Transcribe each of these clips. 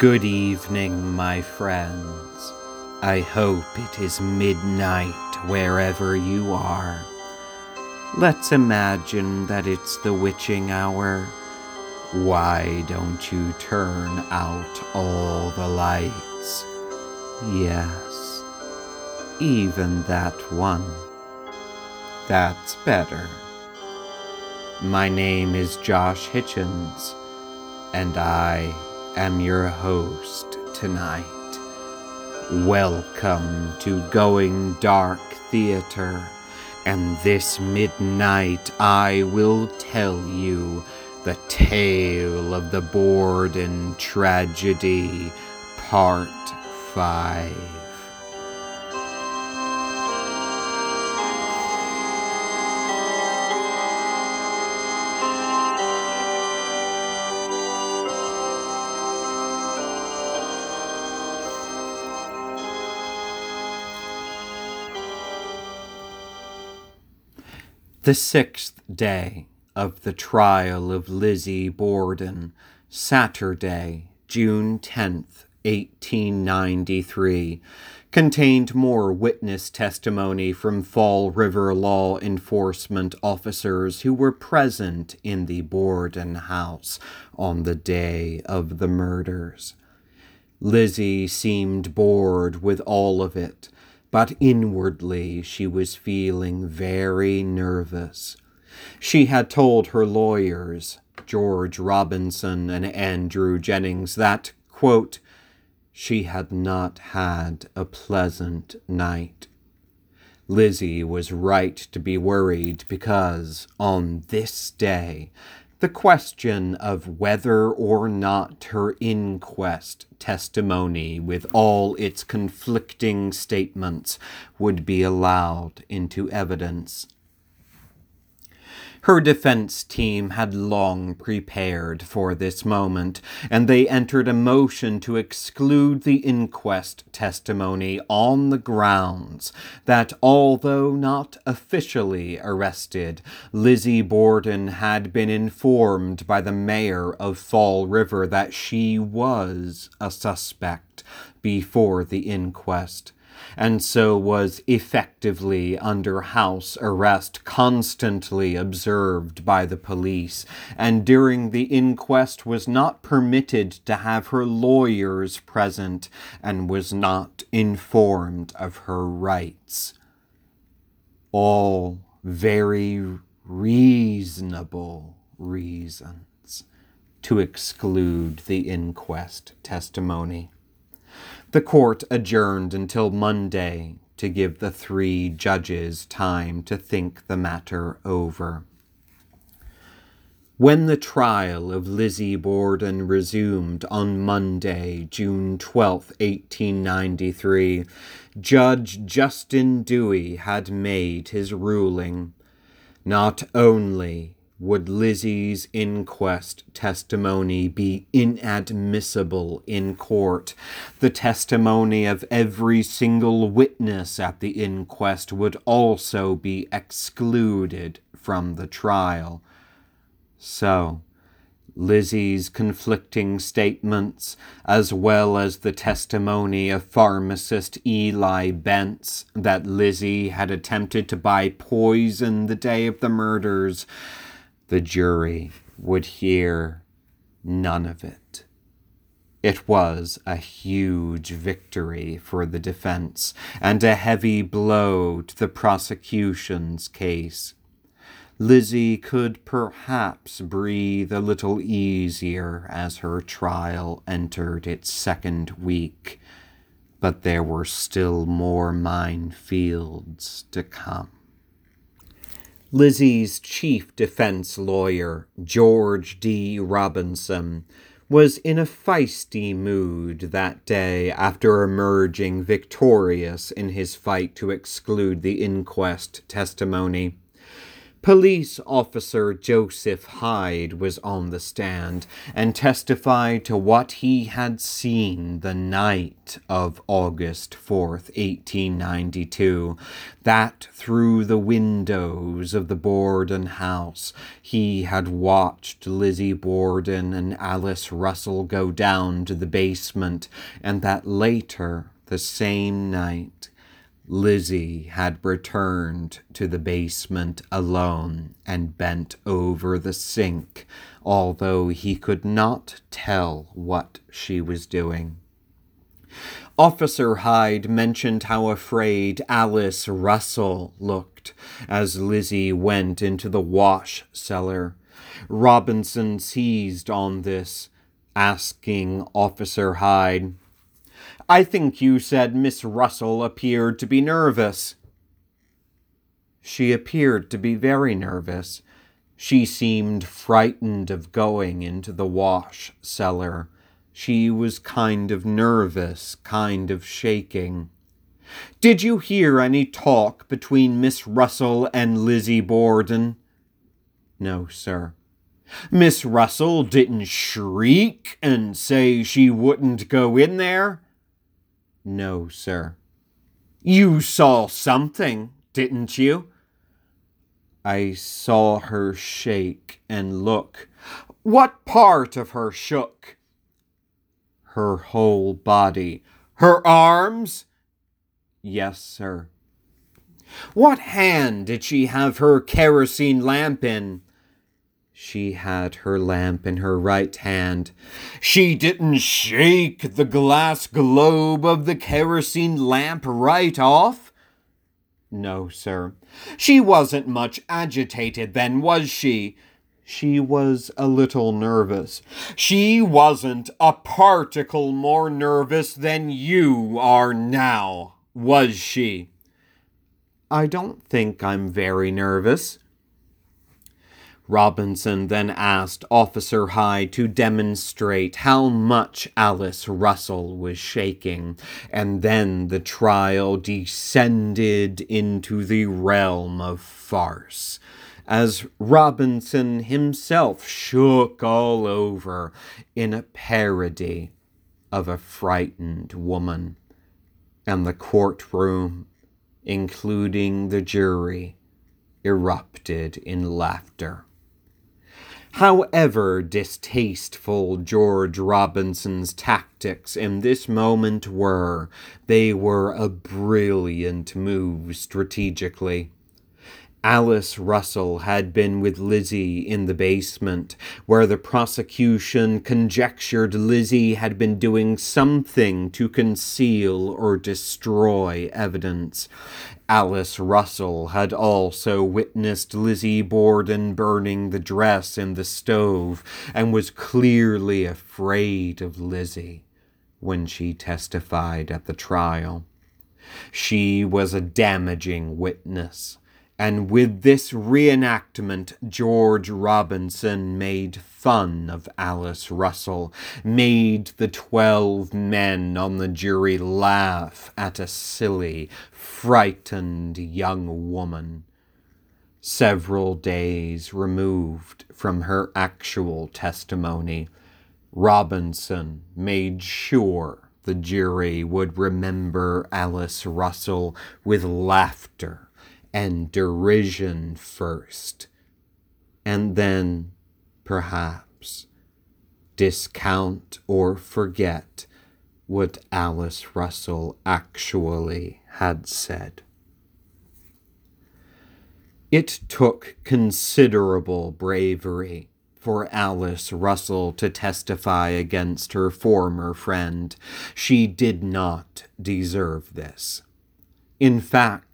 Good evening, my friends. I hope it is midnight wherever you are. Let's imagine that it's the witching hour. Why don't you turn out all the lights? Yes, even that one. That's better. My name is Josh Hitchens, and I am your host tonight. Welcome to Going Dark Theater, and this midnight I will tell you the tale of the Borden tragedy, Part 5. The sixth day of the trial of Lizzie Borden, Saturday, June 10th, 1893, contained more witness testimony from Fall River law enforcement officers who were present in the Borden house on the day of the murders. Lizzie seemed bored with all of it but inwardly she was feeling very nervous. She had told her lawyers, George Robinson and Andrew Jennings, that, quote, she had not had a pleasant night. Lizzie was right to be worried because, on this day, the question of whether or not her inquest testimony, with all its conflicting statements, would be allowed into evidence her defense team had long prepared for this moment, and they entered a motion to exclude the inquest testimony on the grounds that, although not officially arrested, Lizzie Borden had been informed by the mayor of Fall River that she was a suspect before the inquest and so was effectively under house arrest, constantly observed by the police, and during the inquest was not permitted to have her lawyers present and was not informed of her rights. All very reasonable reasons to exclude the inquest testimony. The court adjourned until Monday to give the three judges time to think the matter over. When the trial of Lizzie Borden resumed on Monday, June 12, 1893, Judge Justin Dewey had made his ruling. Not only would Lizzie's inquest testimony be inadmissible in court. The testimony of every single witness at the inquest would also be excluded from the trial. So, Lizzie's conflicting statements, as well as the testimony of pharmacist Eli Bence that Lizzie had attempted to buy poison the day of the murders, the jury would hear none of it. It was a huge victory for the defense and a heavy blow to the prosecution's case. Lizzie could perhaps breathe a little easier as her trial entered its second week, but there were still more minefields to come. Lizzie's chief defense lawyer, George D. Robinson, was in a feisty mood that day after emerging victorious in his fight to exclude the inquest testimony. Police officer Joseph Hyde was on the stand and testified to what he had seen the night of August 4th, 1892, that through the windows of the Borden house. He had watched Lizzie Borden and Alice Russell go down to the basement, and that later, the same night, Lizzie had returned to the basement alone and bent over the sink, although he could not tell what she was doing. Officer Hyde mentioned how afraid Alice Russell looked as Lizzie went into the wash cellar. Robinson seized on this, asking Officer Hyde, I think you said Miss Russell appeared to be nervous. She appeared to be very nervous. She seemed frightened of going into the wash cellar. She was kind of nervous, kind of shaking. Did you hear any talk between Miss Russell and Lizzie Borden? No, sir. Miss Russell didn't shriek and say she wouldn't go in there? No, sir. You saw something, didn't you? I saw her shake and look. What part of her shook? Her whole body. Her arms? Yes, sir. What hand did she have her kerosene lamp in? She had her lamp in her right hand. She didn't shake the glass globe of the kerosene lamp right off? No, sir. She wasn't much agitated then, was she? She was a little nervous. She wasn't a particle more nervous than you are now, was she? I don't think I'm very nervous. Robinson then asked Officer Hyde to demonstrate how much Alice Russell was shaking, and then the trial descended into the realm of farce. As Robinson himself shook all over in a parody of a frightened woman, and the courtroom, including the jury, erupted in laughter. However distasteful George Robinson's tactics in this moment were, they were a brilliant move strategically. Alice Russell had been with Lizzie in the basement, where the prosecution conjectured Lizzie had been doing something to conceal or destroy evidence. Alice Russell had also witnessed Lizzie Borden burning the dress in the stove and was clearly afraid of Lizzie when she testified at the trial. She was a damaging witness and with this reenactment, George Robinson made fun of Alice Russell, made the twelve men on the jury laugh at a silly, frightened young woman. Several days removed from her actual testimony, Robinson made sure the jury would remember Alice Russell with laughter and derision first, and then, perhaps, discount or forget what Alice Russell actually had said. It took considerable bravery for Alice Russell to testify against her former friend. She did not deserve this. In fact,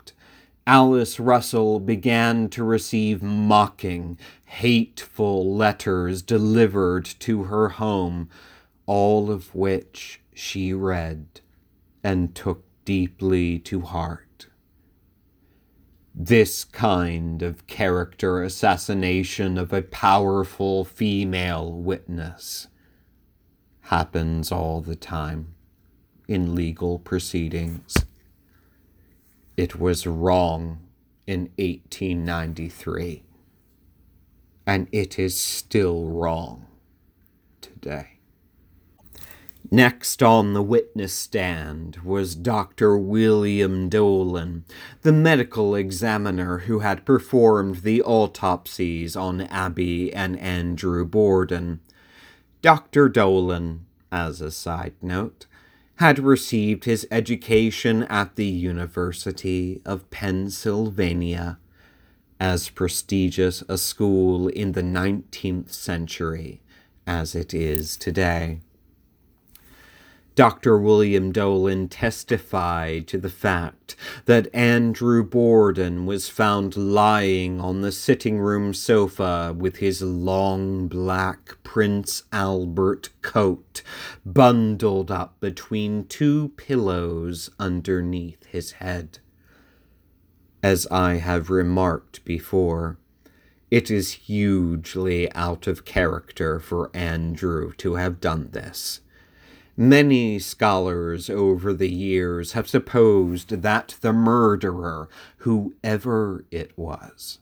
Alice Russell began to receive mocking, hateful letters delivered to her home, all of which she read and took deeply to heart. This kind of character assassination of a powerful female witness happens all the time in legal proceedings. It was wrong in 1893. and it is still wrong today. Next on the witness stand was Dr. William Dolan, the medical examiner who had performed the autopsies on Abby and Andrew Borden. Dr. Dolan, as a side note, had received his education at the University of Pennsylvania, as prestigious a school in the 19th century as it is today. Dr. William Dolan testified to the fact that Andrew Borden was found lying on the sitting room sofa with his long black Prince Albert coat bundled up between two pillows underneath his head. As I have remarked before, it is hugely out of character for Andrew to have done this. Many scholars over the years have supposed that the murderer, whoever it was,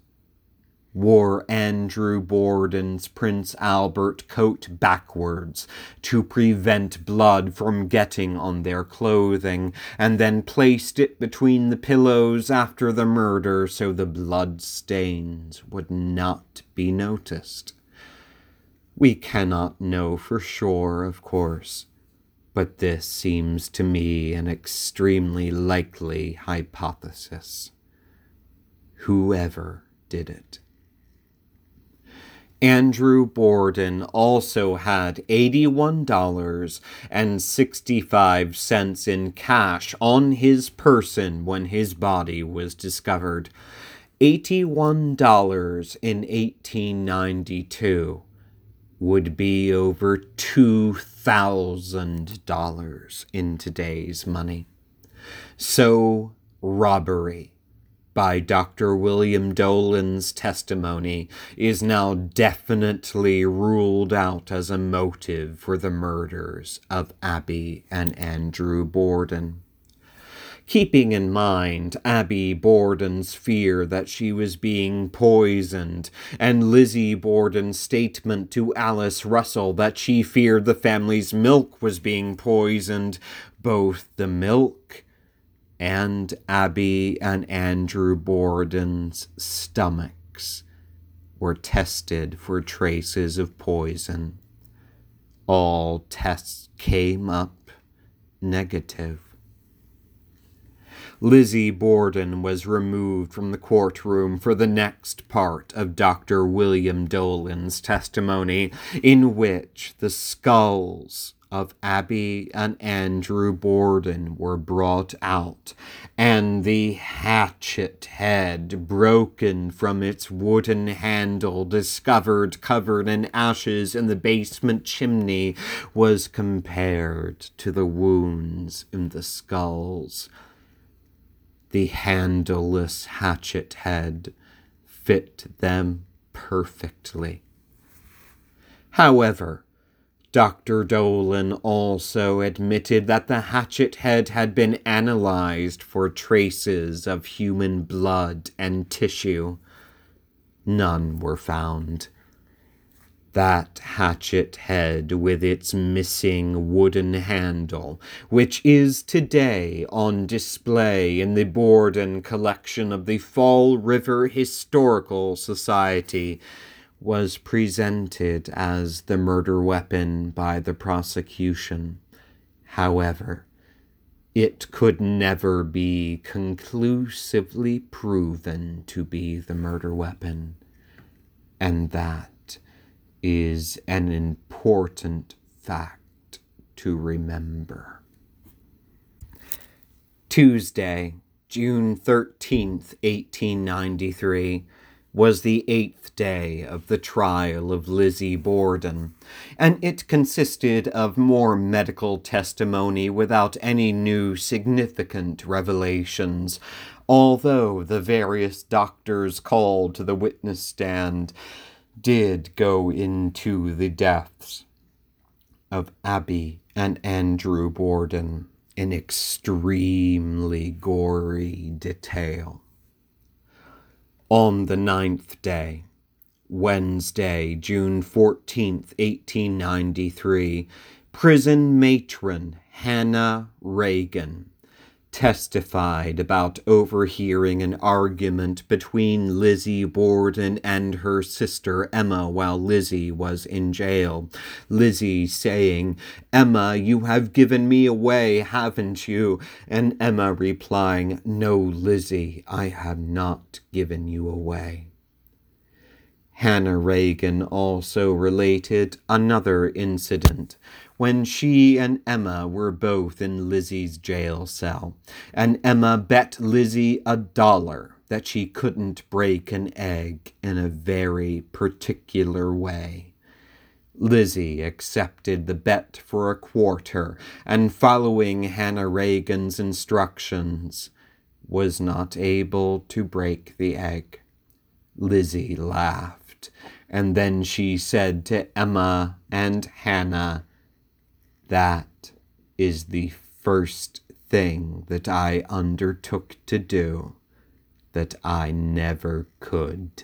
wore Andrew Borden's Prince Albert coat backwards to prevent blood from getting on their clothing, and then placed it between the pillows after the murder so the blood stains would not be noticed. We cannot know for sure, of course but this seems to me an extremely likely hypothesis. Whoever did it. Andrew Borden also had $81.65 in cash on his person when his body was discovered. $81 in 1892 would be over $2,000 in today's money. So, robbery, by Dr. William Dolan's testimony, is now definitely ruled out as a motive for the murders of Abby and Andrew Borden keeping in mind Abby Borden's fear that she was being poisoned, and Lizzie Borden's statement to Alice Russell that she feared the family's milk was being poisoned, both the milk and Abby and Andrew Borden's stomachs were tested for traces of poison. All tests came up negative. Lizzie Borden was removed from the courtroom for the next part of Dr. William Dolan's testimony, in which the skulls of Abby and Andrew Borden were brought out, and the hatchet head, broken from its wooden handle, discovered covered in ashes in the basement chimney, was compared to the wounds in the skulls the handleless hatchet head fit them perfectly. However, Dr. Dolan also admitted that the hatchet head had been analyzed for traces of human blood and tissue. None were found that hatchet head with its missing wooden handle, which is today on display in the Borden collection of the Fall River Historical Society, was presented as the murder weapon by the prosecution. However, it could never be conclusively proven to be the murder weapon, and that is an important fact to remember. Tuesday, June 13th, 1893, was the eighth day of the trial of Lizzie Borden, and it consisted of more medical testimony without any new significant revelations, although the various doctors called to the witness stand did go into the deaths of Abby and Andrew Borden in extremely gory detail. On the ninth day, Wednesday, June 14th, 1893, prison matron Hannah Reagan testified about overhearing an argument between Lizzie Borden and her sister Emma while Lizzie was in jail. Lizzie saying, Emma, you have given me away, haven't you? And Emma replying, No, Lizzie, I have not given you away. Hannah Reagan also related another incident when she and Emma were both in Lizzie's jail cell, and Emma bet Lizzie a dollar that she couldn't break an egg in a very particular way. Lizzie accepted the bet for a quarter, and following Hannah Reagan's instructions, was not able to break the egg. Lizzie laughed, and then she said to Emma and Hannah, that is the first thing that I undertook to do that I never could.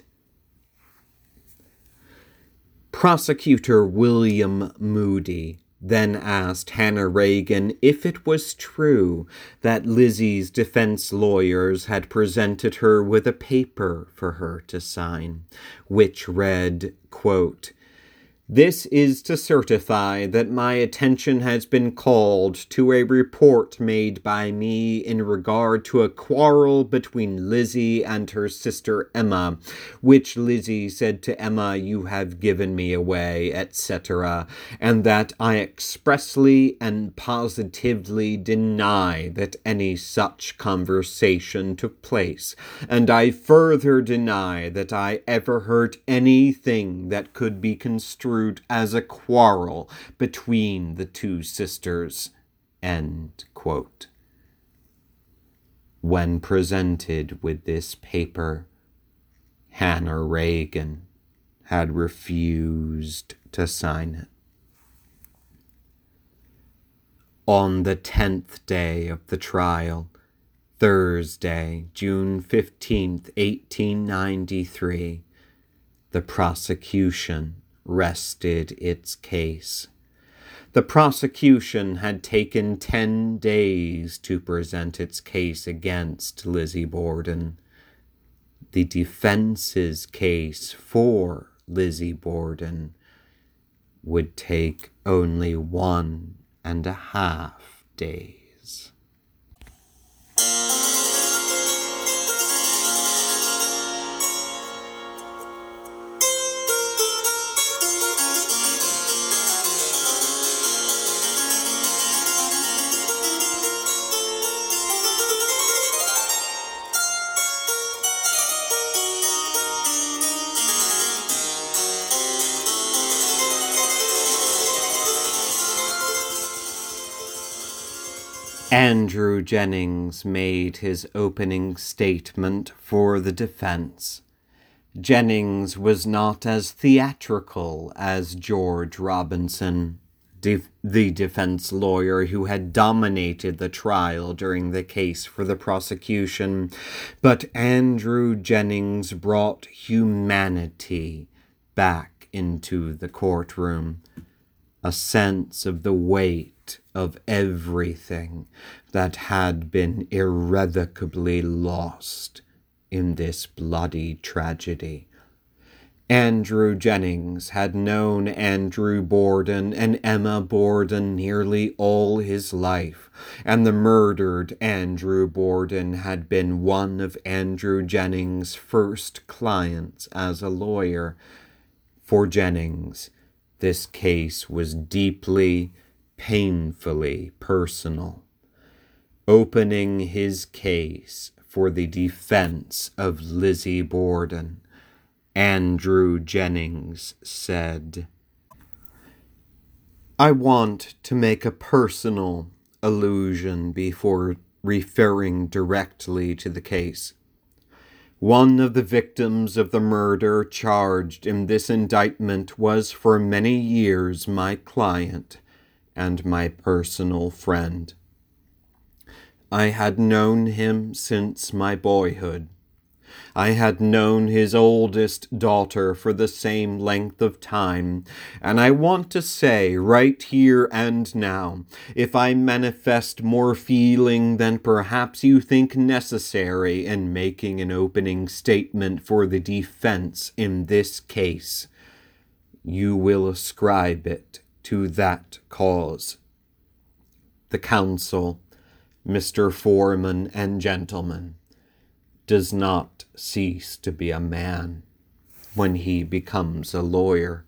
Prosecutor William Moody then asked Hannah Reagan if it was true that Lizzie's defense lawyers had presented her with a paper for her to sign, which read, quote, this is to certify that my attention has been called to a report made by me in regard to a quarrel between Lizzie and her sister Emma, which Lizzie said to Emma, You have given me away, etc., and that I expressly and positively deny that any such conversation took place, and I further deny that I ever heard anything that could be construed construed as a quarrel between the two sisters. When presented with this paper, Hannah Reagan had refused to sign it. On the tenth day of the trial, Thursday, June 15th, 1893, the prosecution rested its case. The prosecution had taken ten days to present its case against Lizzie Borden. The defense's case for Lizzie Borden would take only one and a half days. Andrew Jennings made his opening statement for the defense. Jennings was not as theatrical as George Robinson, de- the defense lawyer who had dominated the trial during the case for the prosecution, but Andrew Jennings brought humanity back into the courtroom, a sense of the weight of everything that had been irrevocably lost in this bloody tragedy. Andrew Jennings had known Andrew Borden and Emma Borden nearly all his life, and the murdered Andrew Borden had been one of Andrew Jennings' first clients as a lawyer. For Jennings, this case was deeply painfully personal, opening his case for the defense of Lizzie Borden. Andrew Jennings said, I want to make a personal allusion before referring directly to the case. One of the victims of the murder charged in this indictment was for many years my client, and my personal friend. I had known him since my boyhood. I had known his oldest daughter for the same length of time, and I want to say right here and now, if I manifest more feeling than perhaps you think necessary in making an opening statement for the defense in this case, you will ascribe it to that cause. The counsel, Mr. Foreman and gentlemen, does not cease to be a man when he becomes a lawyer.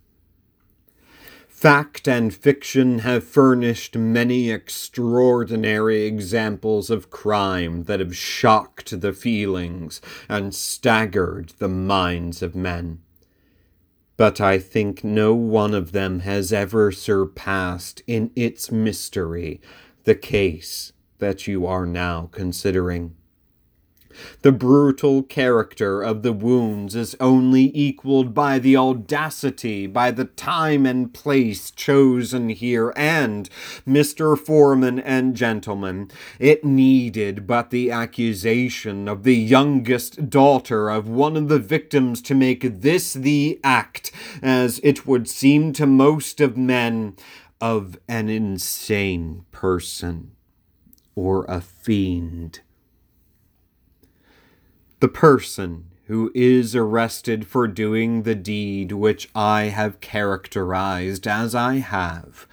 Fact and fiction have furnished many extraordinary examples of crime that have shocked the feelings and staggered the minds of men. But I think no one of them has ever surpassed in its mystery the case that you are now considering. The brutal character of the wounds is only equaled by the audacity, by the time and place chosen here, and, Mr. Foreman and gentlemen, it needed but the accusation of the youngest daughter of one of the victims to make this the act, as it would seem to most of men, of an insane person or a fiend the person who is arrested for doing the deed which I have characterized as I have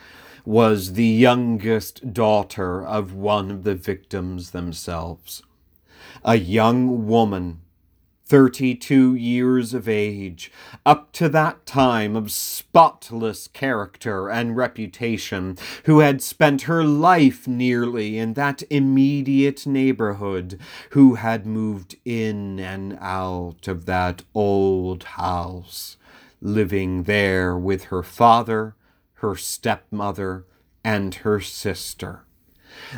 was the youngest daughter of one of the victims themselves. A young woman 32 years of age, up to that time of spotless character and reputation, who had spent her life nearly in that immediate neighborhood, who had moved in and out of that old house, living there with her father, her stepmother, and her sister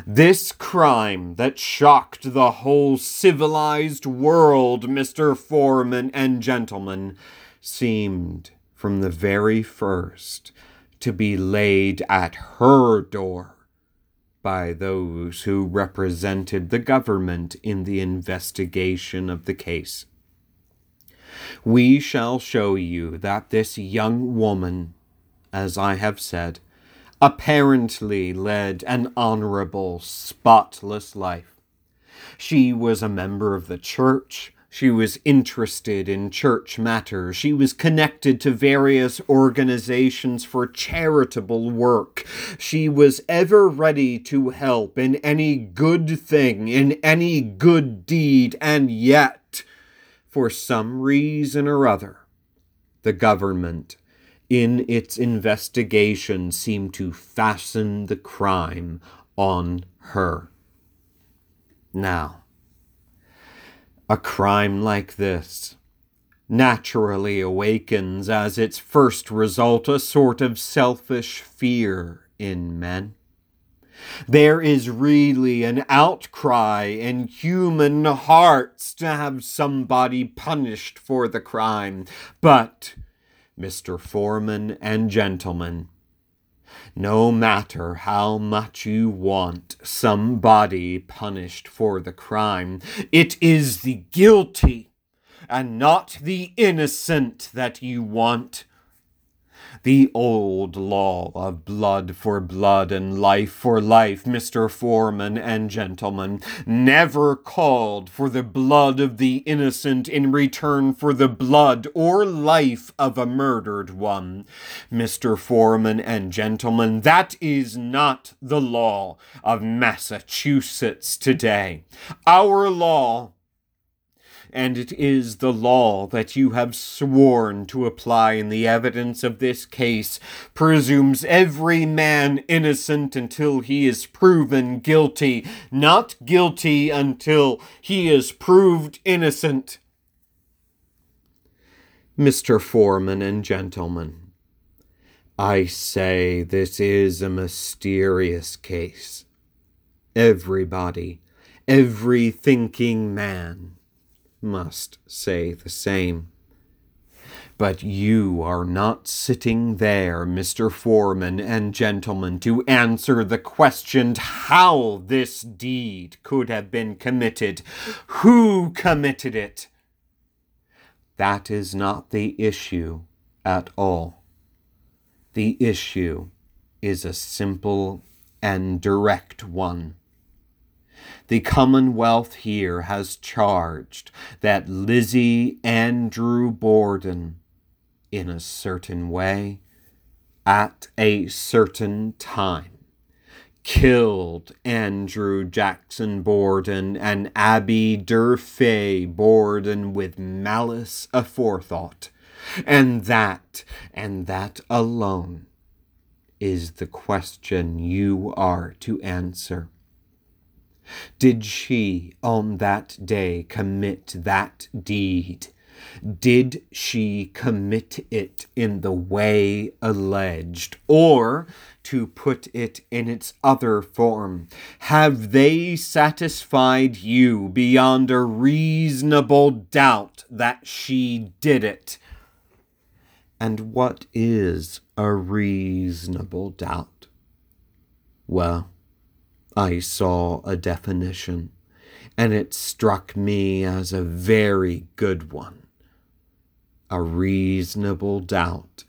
this crime that shocked the whole civilized world, Mr. Foreman and gentlemen, seemed from the very first to be laid at her door by those who represented the government in the investigation of the case. We shall show you that this young woman, as I have said, apparently led an honorable, spotless life. She was a member of the church. She was interested in church matters. She was connected to various organizations for charitable work. She was ever ready to help in any good thing, in any good deed, and yet, for some reason or other, the government in its investigation seemed to fasten the crime on her. Now, a crime like this naturally awakens as its first result a sort of selfish fear in men. There is really an outcry in human hearts to have somebody punished for the crime, but Mr. Foreman and gentlemen, no matter how much you want somebody punished for the crime, it is the guilty and not the innocent that you want. The old law of blood for blood and life for life, Mr. Foreman and gentlemen, never called for the blood of the innocent in return for the blood or life of a murdered one. Mr. Foreman and gentlemen, that is not the law of Massachusetts today. Our law and it is the law that you have sworn to apply in the evidence of this case presumes every man innocent until he is proven guilty, not guilty until he is proved innocent. Mr. Foreman and gentlemen, I say this is a mysterious case. Everybody, every thinking man, must say the same. But you are not sitting there, Mr. Foreman and gentlemen, to answer the question how this deed could have been committed. Who committed it? that is not the issue at all. The issue is a simple and direct one. The Commonwealth here has charged that Lizzie Andrew Borden, in a certain way, at a certain time, killed Andrew Jackson Borden and Abby Durfee Borden with malice aforethought, and that, and that alone, is the question you are to answer. Did she on that day commit that deed? Did she commit it in the way alleged? Or, to put it in its other form, have they satisfied you beyond a reasonable doubt that she did it? And what is a reasonable doubt? Well, I saw a definition, and it struck me as a very good one. A reasonable doubt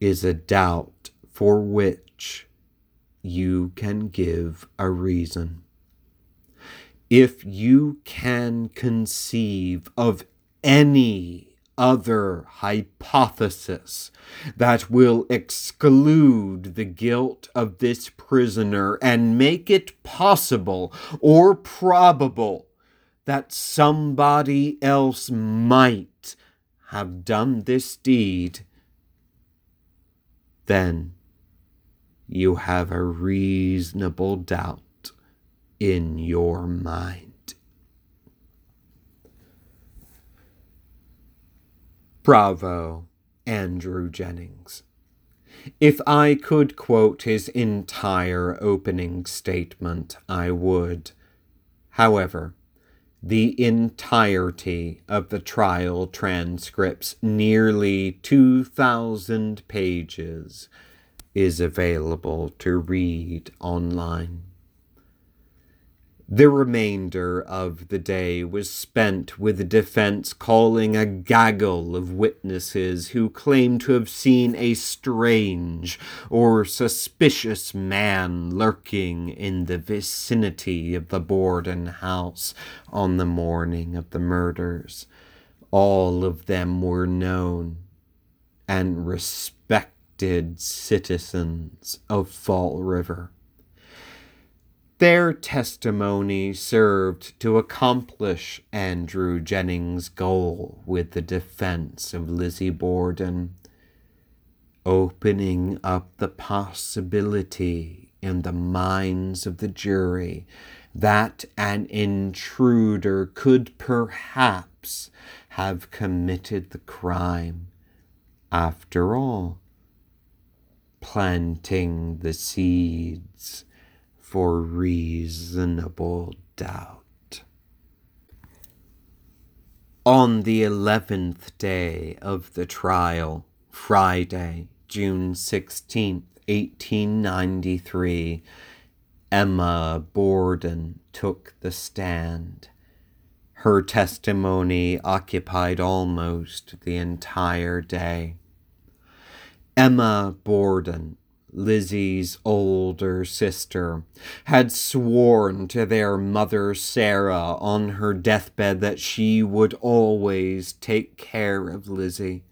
is a doubt for which you can give a reason. If you can conceive of any other hypothesis that will exclude the guilt of this prisoner and make it possible or probable that somebody else might have done this deed, then you have a reasonable doubt in your mind. Bravo, Andrew Jennings. If I could quote his entire opening statement, I would. However, the entirety of the trial transcripts, nearly 2,000 pages, is available to read online. The remainder of the day was spent with the defense calling a gaggle of witnesses who claimed to have seen a strange or suspicious man lurking in the vicinity of the Borden house on the morning of the murders. All of them were known and respected citizens of Fall River. Their testimony served to accomplish Andrew Jennings' goal with the defense of Lizzie Borden, opening up the possibility in the minds of the jury that an intruder could perhaps have committed the crime. After all, planting the seeds for reasonable doubt. On the eleventh day of the trial, Friday, June 16th, 1893, Emma Borden took the stand. Her testimony occupied almost the entire day. Emma Borden Lizzie's older sister, had sworn to their mother Sarah on her deathbed that she would always take care of Lizzie.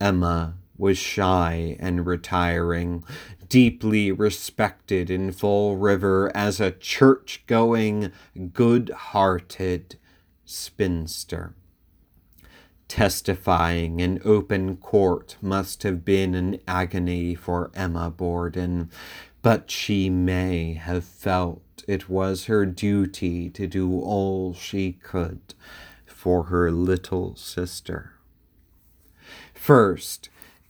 Emma was shy and retiring, deeply respected in Fall River as a church going, good hearted spinster testifying in open court must have been an agony for Emma Borden, but she may have felt it was her duty to do all she could for her little sister. First,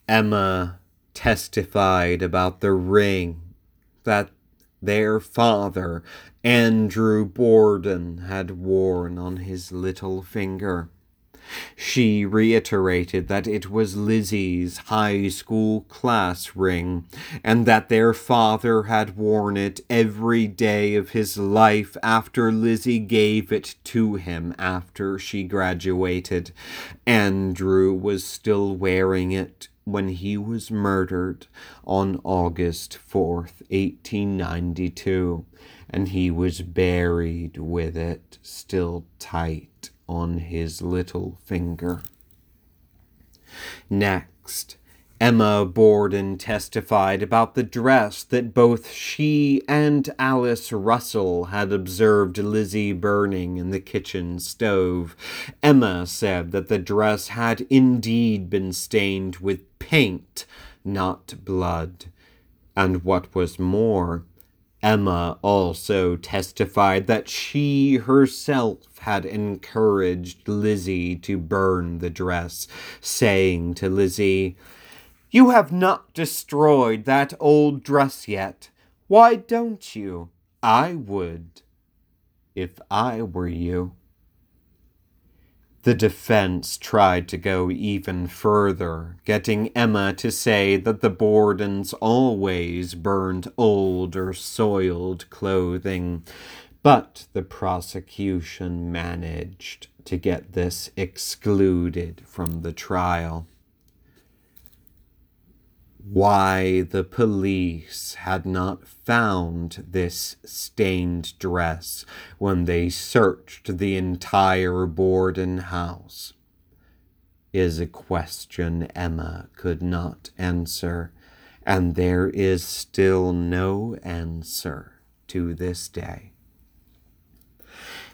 Emma testified about the ring that their father, Andrew Borden, had worn on his little finger. She reiterated that it was Lizzie's high school class ring, and that their father had worn it every day of his life after Lizzie gave it to him after she graduated. Andrew was still wearing it when he was murdered on August 4th, 1892, and he was buried with it still tight on his little finger. Next, Emma Borden testified about the dress that both she and Alice Russell had observed Lizzie burning in the kitchen stove. Emma said that the dress had indeed been stained with paint, not blood. And what was more, Emma also testified that she herself had encouraged Lizzie to burn the dress, saying to Lizzie, You have not destroyed that old dress yet. Why don't you? I would, if I were you. The defense tried to go even further, getting Emma to say that the Bordens always burned old or soiled clothing, but the prosecution managed to get this excluded from the trial why the police had not found this stained dress when they searched the entire Borden house is a question Emma could not answer, and there is still no answer to this day.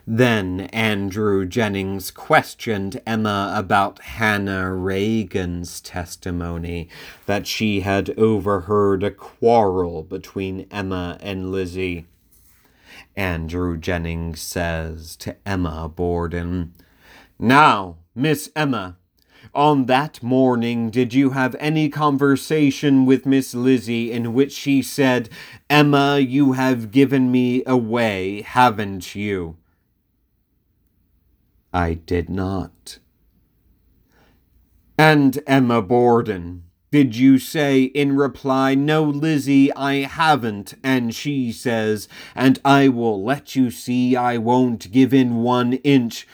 Then Andrew Jennings questioned Emma about Hannah Reagan's testimony that she had overheard a quarrel between Emma and Lizzie. Andrew Jennings says to Emma Borden, Now, Miss Emma, on that morning, did you have any conversation with Miss Lizzie in which she said, Emma, you have given me away, haven't you? I did not. And Emma Borden, did you say in reply, No, Lizzie, I haven't? And she says, And I will let you see I won't give in one inch.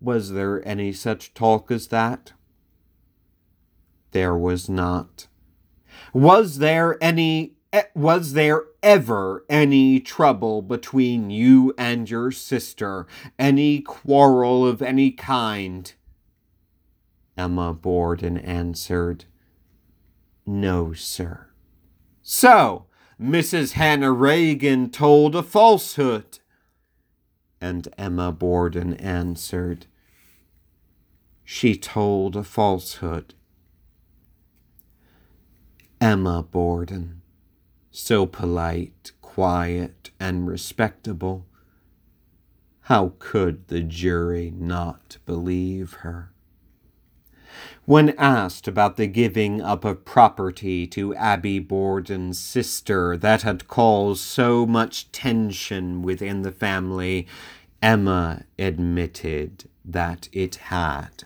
Was there any such talk as that? There was not. Was there any Eh, was there ever any trouble between you and your sister? Any quarrel of any kind? Emma Borden answered, No, sir. So, Mrs. Hannah Reagan told a falsehood. And Emma Borden answered, She told a falsehood. Emma Borden so polite, quiet, and respectable. How could the jury not believe her? When asked about the giving up of property to Abby Borden's sister that had caused so much tension within the family, Emma admitted that it had.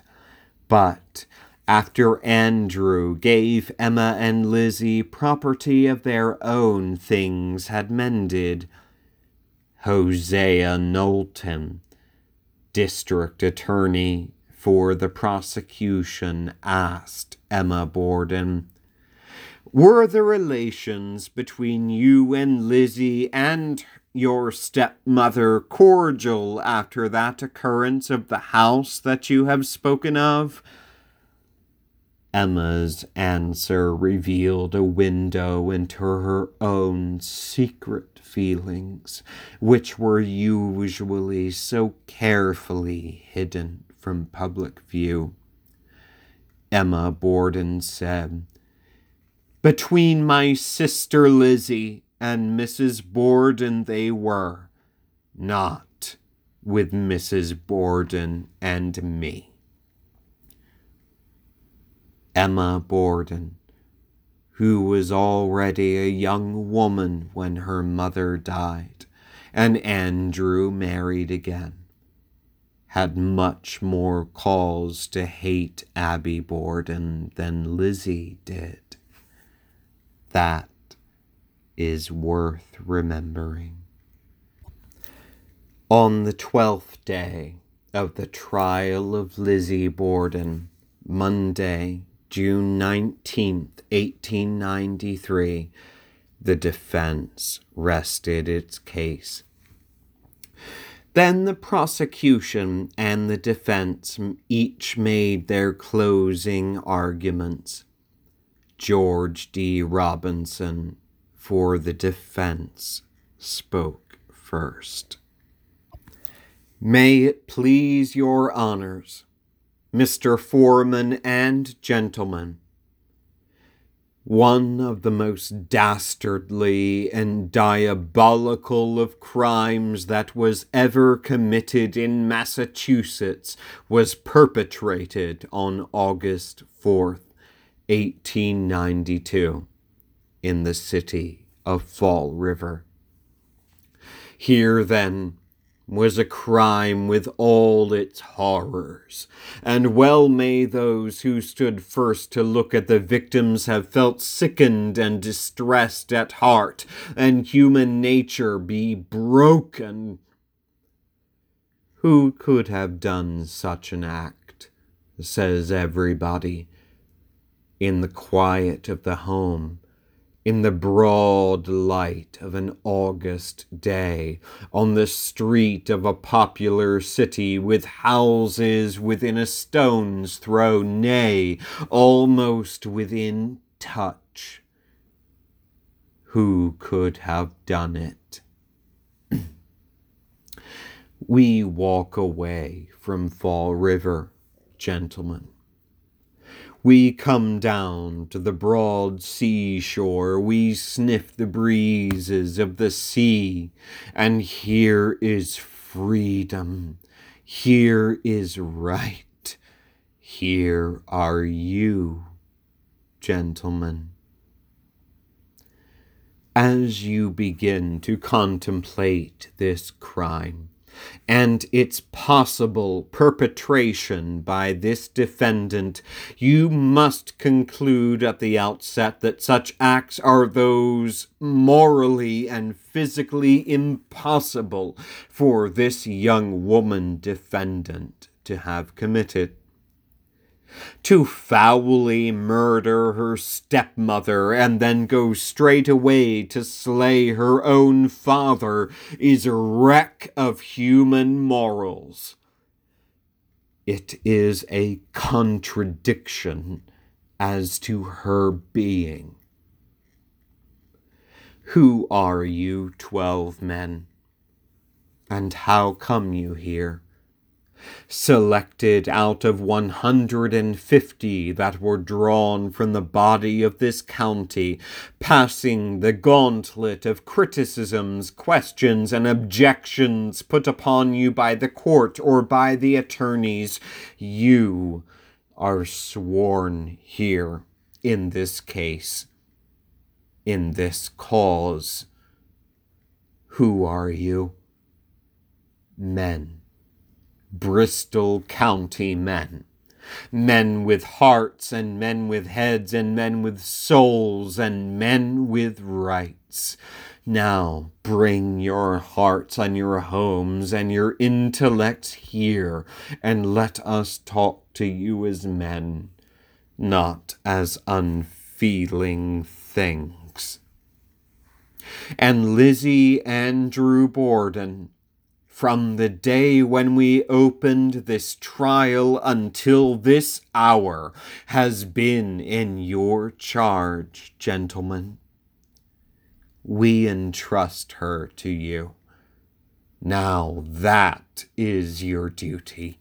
But after Andrew gave Emma and Lizzie property of their own, things had mended. Hosea Knowlton, district attorney for the prosecution, asked Emma Borden, Were the relations between you and Lizzie and your stepmother cordial after that occurrence of the house that you have spoken of? Emma's answer revealed a window into her own secret feelings, which were usually so carefully hidden from public view. Emma Borden said, Between my sister Lizzie and Mrs. Borden they were, not with Mrs. Borden and me. Emma Borden, who was already a young woman when her mother died, and Andrew married again, had much more cause to hate Abby Borden than Lizzie did. That is worth remembering. On the twelfth day of the trial of Lizzie Borden, Monday, June 19th, 1893, the defense rested its case. Then the prosecution and the defense each made their closing arguments. George D. Robinson for the defense spoke first. May it please your honors, Mr. Foreman and gentlemen, one of the most dastardly and diabolical of crimes that was ever committed in Massachusetts was perpetrated on August 4th, 1892 in the city of Fall River. Here, then, was a crime with all its horrors, and well may those who stood first to look at the victims have felt sickened and distressed at heart, and human nature be broken. Who could have done such an act? says everybody. In the quiet of the home, in the broad light of an August day, on the street of a popular city, with houses within a stone's throw, nay, almost within touch. Who could have done it? we walk away from Fall River, gentlemen we come down to the broad seashore, we sniff the breezes of the sea, and here is freedom, here is right, here are you, gentlemen. As you begin to contemplate this crime, and its possible perpetration by this defendant, you must conclude at the outset that such acts are those morally and physically impossible for this young woman defendant to have committed to foully murder her stepmother and then go straight away to slay her own father is a wreck of human morals. It is a contradiction as to her being. Who are you, twelve men? And how come you here? Selected out of 150 that were drawn from the body of this county, passing the gauntlet of criticisms, questions, and objections put upon you by the court or by the attorneys, you are sworn here in this case, in this cause. Who are you? Men Bristol County men. Men with hearts, and men with heads, and men with souls, and men with rights. Now bring your hearts and your homes and your intellects here, and let us talk to you as men, not as unfeeling things. And Lizzie Andrew Borden, from the day when we opened this trial until this hour has been in your charge, gentlemen. We entrust her to you. Now that is your duty.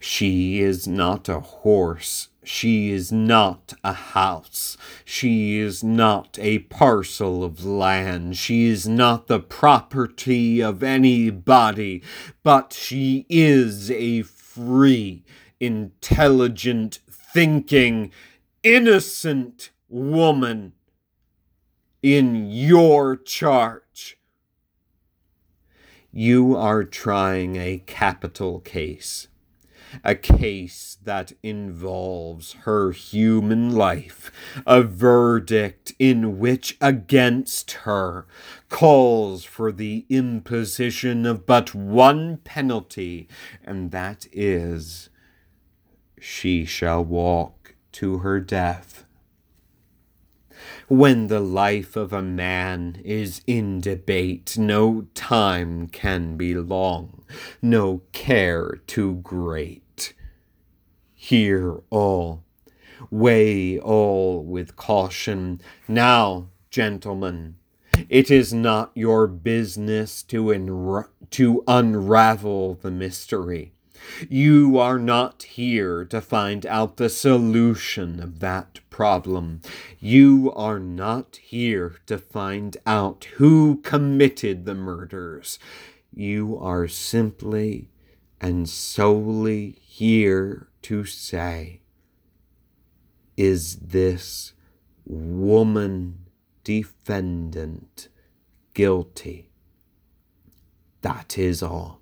She is not a horse she is not a house. She is not a parcel of land. She is not the property of anybody, but she is a free, intelligent, thinking, innocent woman in your charge. You are trying a capital case, a case that involves her human life, a verdict in which against her calls for the imposition of but one penalty, and that is she shall walk to her death. When the life of a man is in debate, no time can be long, no care too great. Hear all, weigh all with caution. Now, gentlemen, it is not your business to, enra- to unravel the mystery. You are not here to find out the solution of that problem. You are not here to find out who committed the murders. You are simply and solely here to say, is this woman defendant guilty? That is all.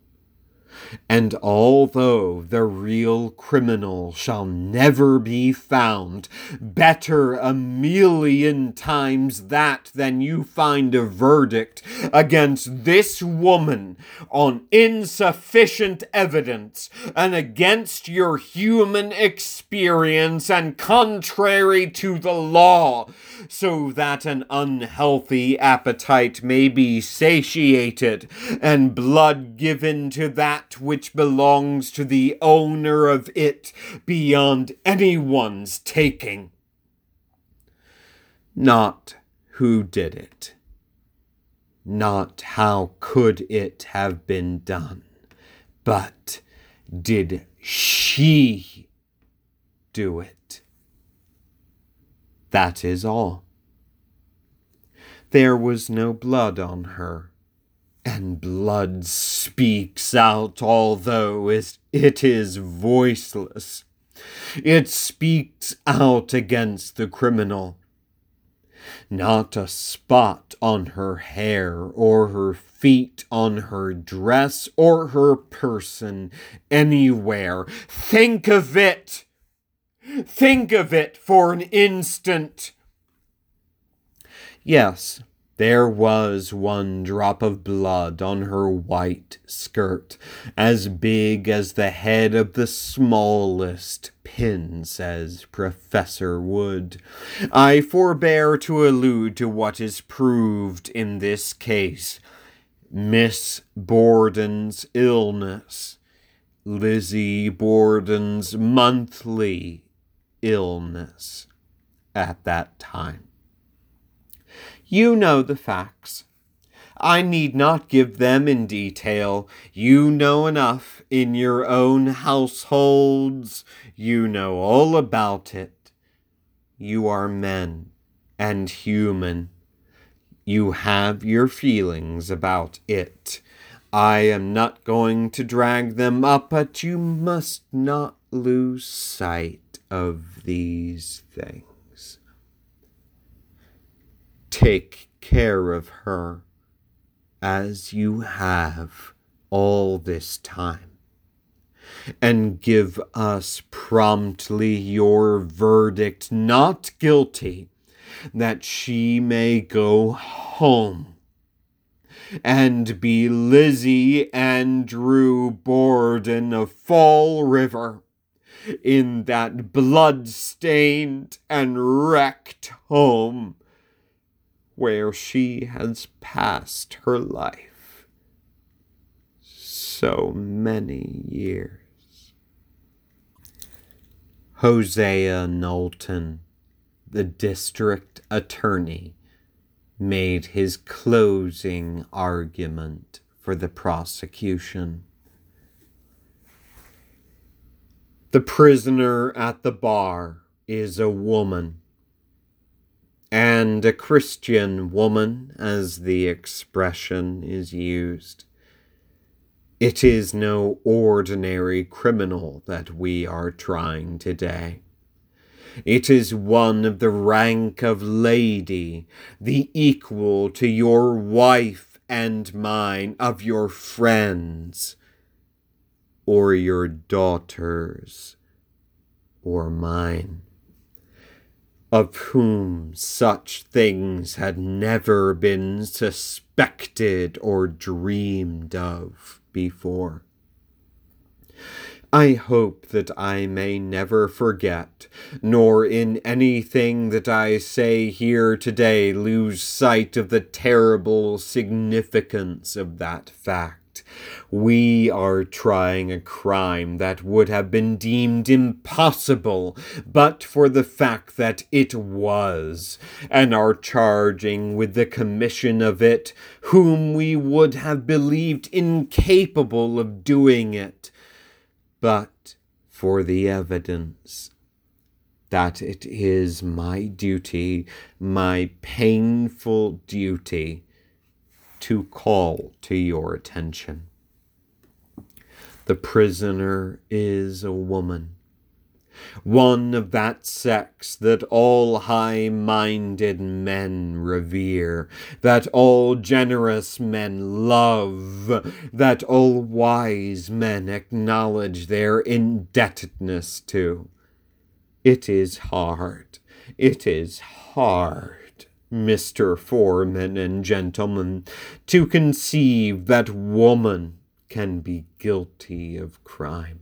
And although the real criminal shall never be found, better a million times that than you find a verdict against this woman on insufficient evidence and against your human experience and contrary to the law, so that an unhealthy appetite may be satiated and blood given to that that which belongs to the owner of it beyond anyone's taking. Not who did it, not how could it have been done, but did she do it? That is all. There was no blood on her and blood speaks out, although it is voiceless. It speaks out against the criminal. Not a spot on her hair, or her feet, on her dress, or her person, anywhere. Think of it! Think of it for an instant! Yes, there was one drop of blood on her white skirt, as big as the head of the smallest pin, says Professor Wood. I forbear to allude to what is proved in this case. Miss Borden's illness, Lizzie Borden's monthly illness at that time. You know the facts. I need not give them in detail. You know enough in your own households. You know all about it. You are men and human. You have your feelings about it. I am not going to drag them up, but you must not lose sight of these things. Take care of her as you have all this time, and give us promptly your verdict not guilty, that she may go home and be Lizzie Andrew Borden of Fall River in that blood-stained and wrecked home where she has passed her life so many years. Hosea Knowlton, the district attorney, made his closing argument for the prosecution. The prisoner at the bar is a woman and a Christian woman, as the expression is used. It is no ordinary criminal that we are trying today. It is one of the rank of lady, the equal to your wife and mine, of your friends, or your daughters, or mine, of whom such things had never been suspected or dreamed of before. I hope that I may never forget, nor in anything that I say here today lose sight of the terrible significance of that fact. We are trying a crime that would have been deemed impossible but for the fact that it was, and are charging with the commission of it whom we would have believed incapable of doing it but for the evidence that it is my duty, my painful duty, to call to your attention. The prisoner is a woman one of that sex that all high minded men revere, that all generous men love, that all wise men acknowledge their indebtedness to. It is hard, it is hard. Mr. Foreman and gentlemen, to conceive that woman can be guilty of crime.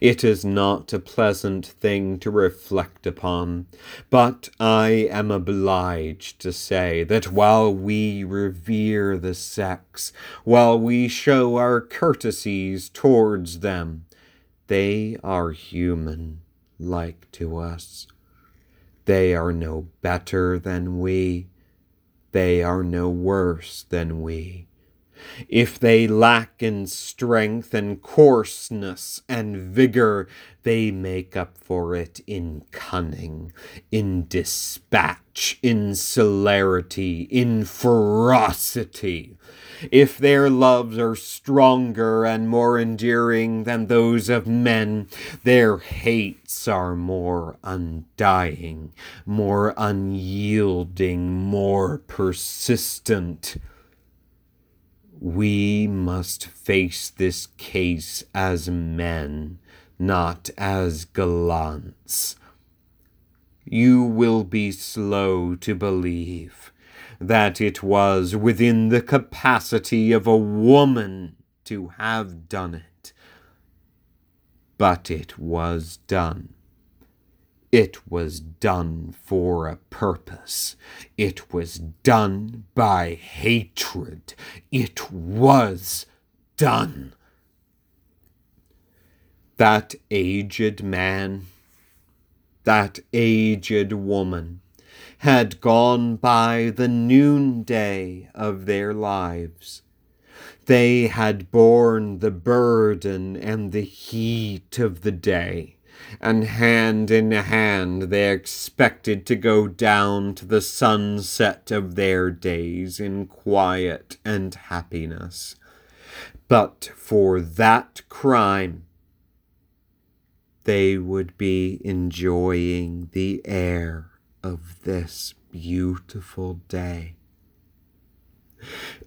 It is not a pleasant thing to reflect upon, but I am obliged to say that while we revere the sex, while we show our courtesies towards them, they are human like to us. They are no better than we. They are no worse than we. If they lack in strength and coarseness and vigor, they make up for it in cunning, in dispatch, in celerity, in ferocity. If their loves are stronger and more enduring than those of men, their hates are more undying, more unyielding, more persistent we must face this case as men, not as gallants. You will be slow to believe that it was within the capacity of a woman to have done it. But it was done. It was done for a purpose. It was done by hatred. It was done. That aged man, that aged woman, had gone by the noonday of their lives. They had borne the burden and the heat of the day and hand in hand they expected to go down to the sunset of their days in quiet and happiness. But for that crime, they would be enjoying the air of this beautiful day.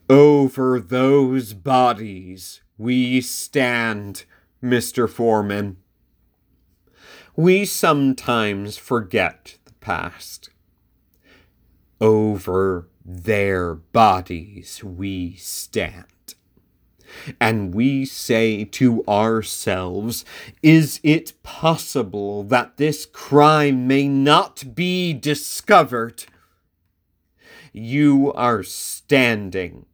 Over those bodies we stand, Mr. Foreman we sometimes forget the past. Over their bodies we stand. And we say to ourselves, Is it possible that this crime may not be discovered? You are standing,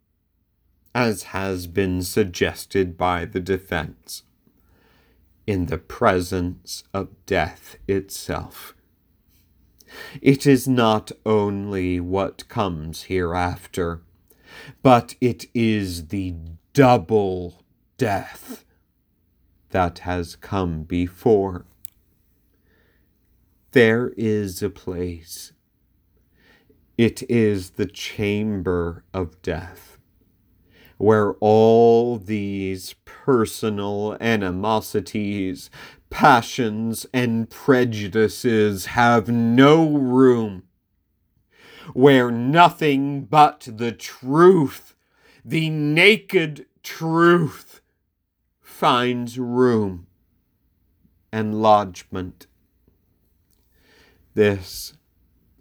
as has been suggested by the defense in the presence of death itself. It is not only what comes hereafter, but it is the double death that has come before. There is a place. It is the chamber of death where all these personal animosities, passions, and prejudices have no room, where nothing but the truth, the naked truth, finds room and lodgment. This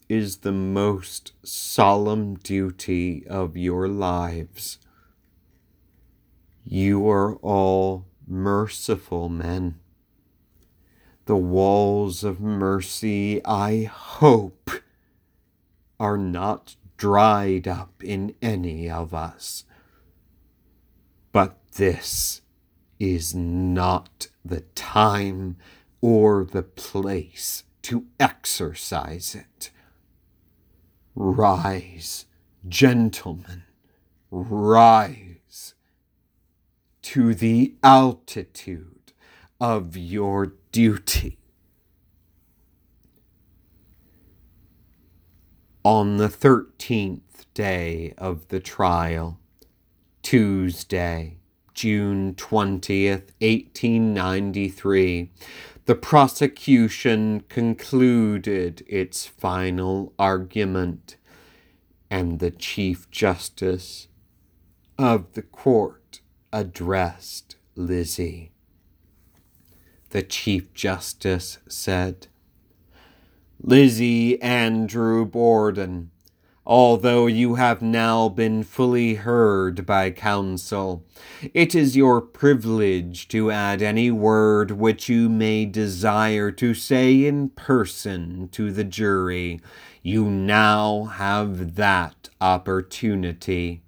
is the most solemn duty of your lives. You are all merciful men. The walls of mercy, I hope, are not dried up in any of us. But this is not the time or the place to exercise it. Rise, gentlemen, rise to the altitude of your duty. On the thirteenth day of the trial, Tuesday, June 20th, 1893, the prosecution concluded its final argument, and the Chief Justice of the court addressed Lizzie. The Chief Justice said, Lizzie Andrew Borden, although you have now been fully heard by counsel. It is your privilege to add any word which you may desire to say in person to the jury. You now have that opportunity.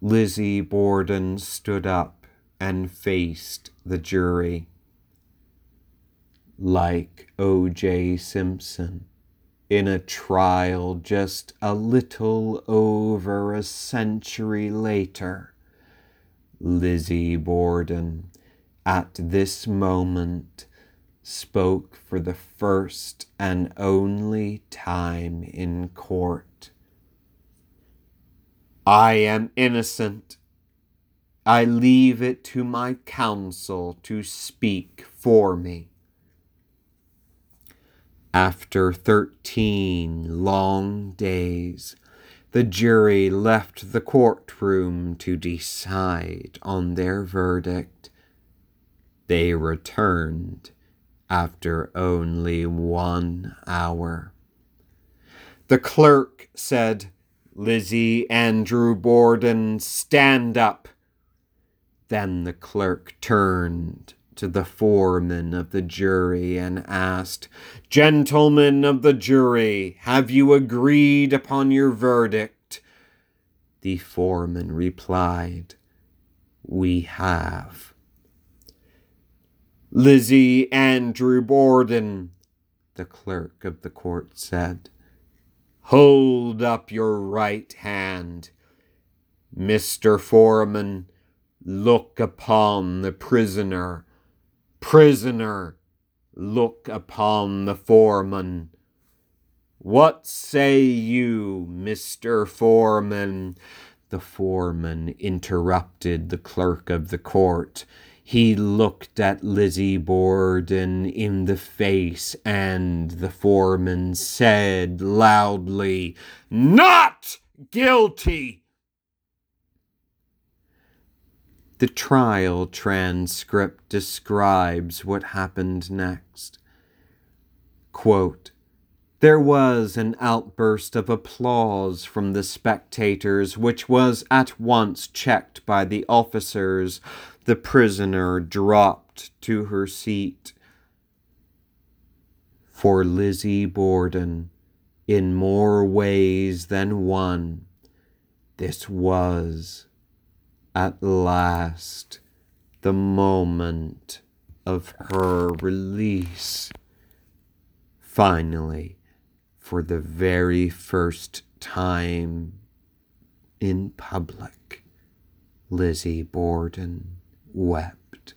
Lizzie Borden stood up and faced the jury. Like O.J. Simpson in a trial just a little over a century later. Lizzie Borden, at this moment, spoke for the first and only time in court. I am innocent. I leave it to my counsel to speak for me. After thirteen long days, the jury left the courtroom to decide on their verdict. They returned after only one hour. The clerk said, Lizzie Andrew Borden, stand up. Then the clerk turned to the foreman of the jury and asked, Gentlemen of the jury, have you agreed upon your verdict? The foreman replied, We have. Lizzie Andrew Borden, the clerk of the court said, Hold up your right hand. Mr. Foreman, look upon the prisoner Prisoner, look upon the foreman. What say you, Mr. Foreman? The foreman interrupted the clerk of the court. He looked at Lizzie Borden in the face, and the foreman said loudly, Not guilty! The trial transcript describes what happened next. Quote, there was an outburst of applause from the spectators, which was at once checked by the officers. The prisoner dropped to her seat. For Lizzie Borden, in more ways than one, this was at last the moment of her release. Finally, for the very first time in public, Lizzie Borden wept.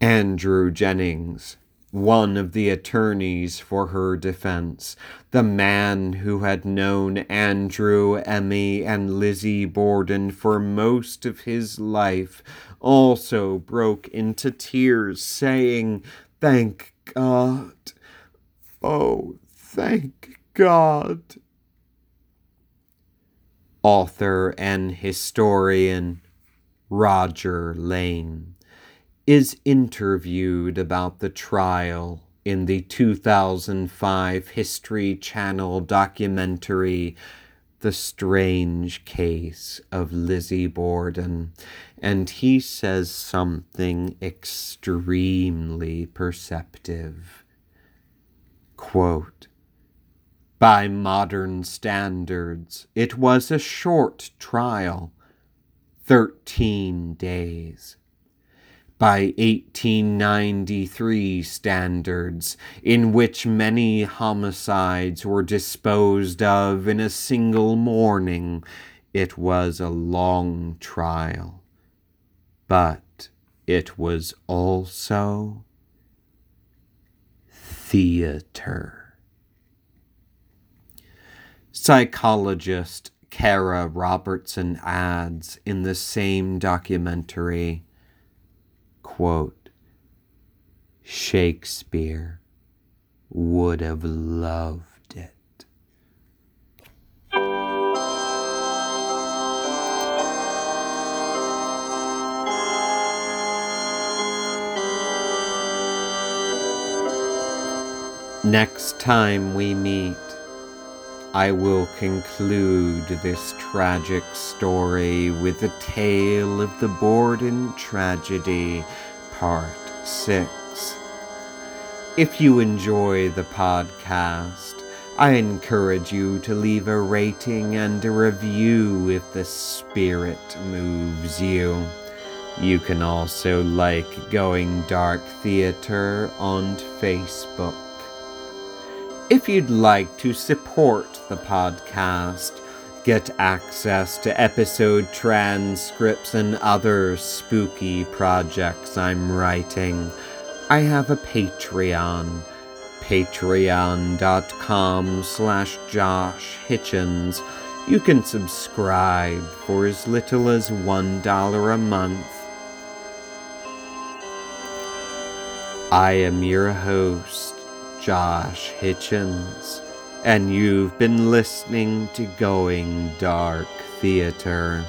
Andrew Jennings one of the attorneys for her defense, the man who had known Andrew, Emmy, and Lizzie Borden for most of his life, also broke into tears, saying, Thank God. Oh, thank God. Author and historian Roger Lane is interviewed about the trial in the 2005 History Channel documentary The Strange Case of Lizzie Borden, and he says something extremely perceptive. Quote, By modern standards, it was a short trial, thirteen days by 1893 standards, in which many homicides were disposed of in a single morning, it was a long trial. But it was also theater. Psychologist Cara Robertson adds in the same documentary quote, Shakespeare would have loved it. Next time we meet, I will conclude this tragic story with the tale of the Borden tragedy Part 6. If you enjoy the podcast, I encourage you to leave a rating and a review if the spirit moves you. You can also like Going Dark Theater on Facebook. If you'd like to support the podcast, get access to episode transcripts and other spooky projects I'm writing, I have a Patreon. Patreon.com slash Josh Hitchens. You can subscribe for as little as $1 a month. I am your host, Josh Hitchens and you've been listening to Going Dark Theater.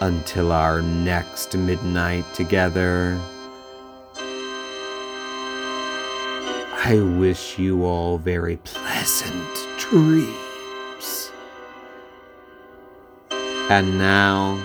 Until our next midnight together, I wish you all very pleasant dreams. And now,